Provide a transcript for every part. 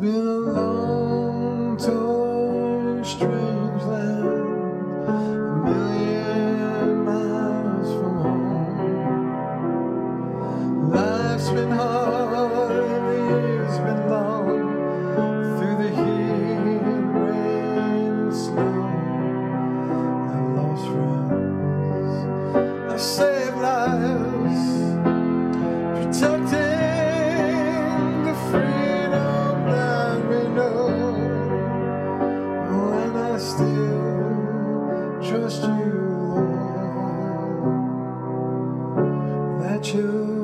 been a long, torn, strange land, a million miles from home. Life's been hard, years been long, through the heat, rain, and snow. I've lost friends, I saved lives. trust you, Lord, that you.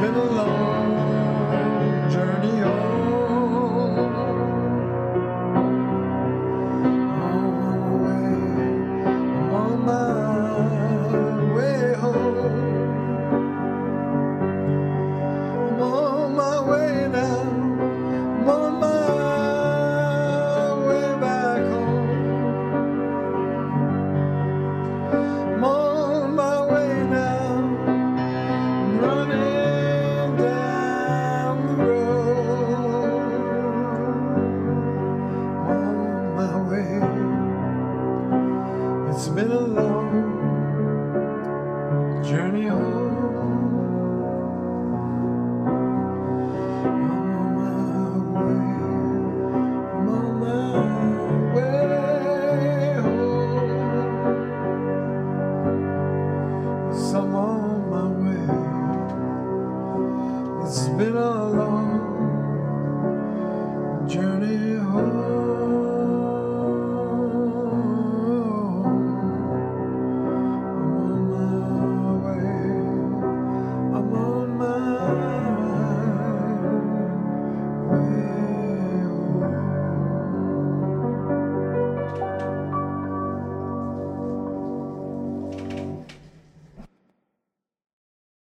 been journey home. I'm on my way, I'm on my way home. I'm on my way. It's been a long journey home.